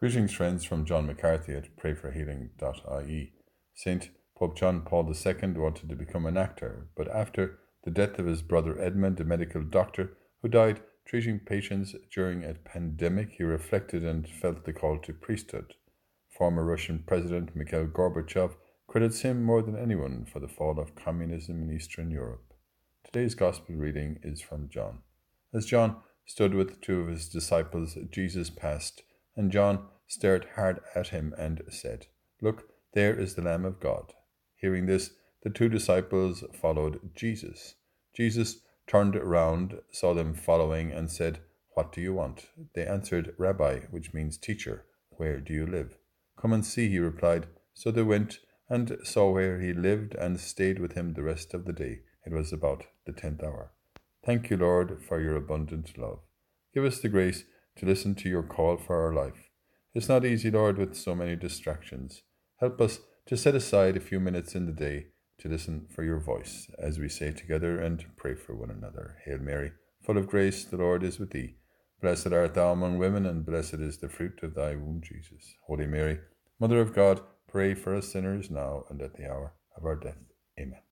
Greetings, friends, from John McCarthy at prayforhealing.ie. Saint Pope John Paul II wanted to become an actor, but after the death of his brother Edmund, a medical doctor who died treating patients during a pandemic, he reflected and felt the call to priesthood. Former Russian President Mikhail Gorbachev credits him more than anyone for the fall of communism in Eastern Europe. Today's Gospel reading is from John. As John stood with two of his disciples, Jesus passed, and John stared hard at him and said, Look, there is the Lamb of God. Hearing this, the two disciples followed Jesus. Jesus turned around, saw them following, and said, What do you want? They answered, Rabbi, which means teacher, where do you live? Come and see, he replied. So they went and saw where he lived and stayed with him the rest of the day. It was about the tenth hour. Thank you, Lord, for your abundant love. Give us the grace to listen to your call for our life. It's not easy, Lord, with so many distractions. Help us to set aside a few minutes in the day to listen for your voice as we say together and pray for one another. Hail Mary, full of grace, the Lord is with thee. Blessed art thou among women, and blessed is the fruit of thy womb, Jesus. Holy Mary, Mother of God, pray for us sinners now and at the hour of our death. Amen.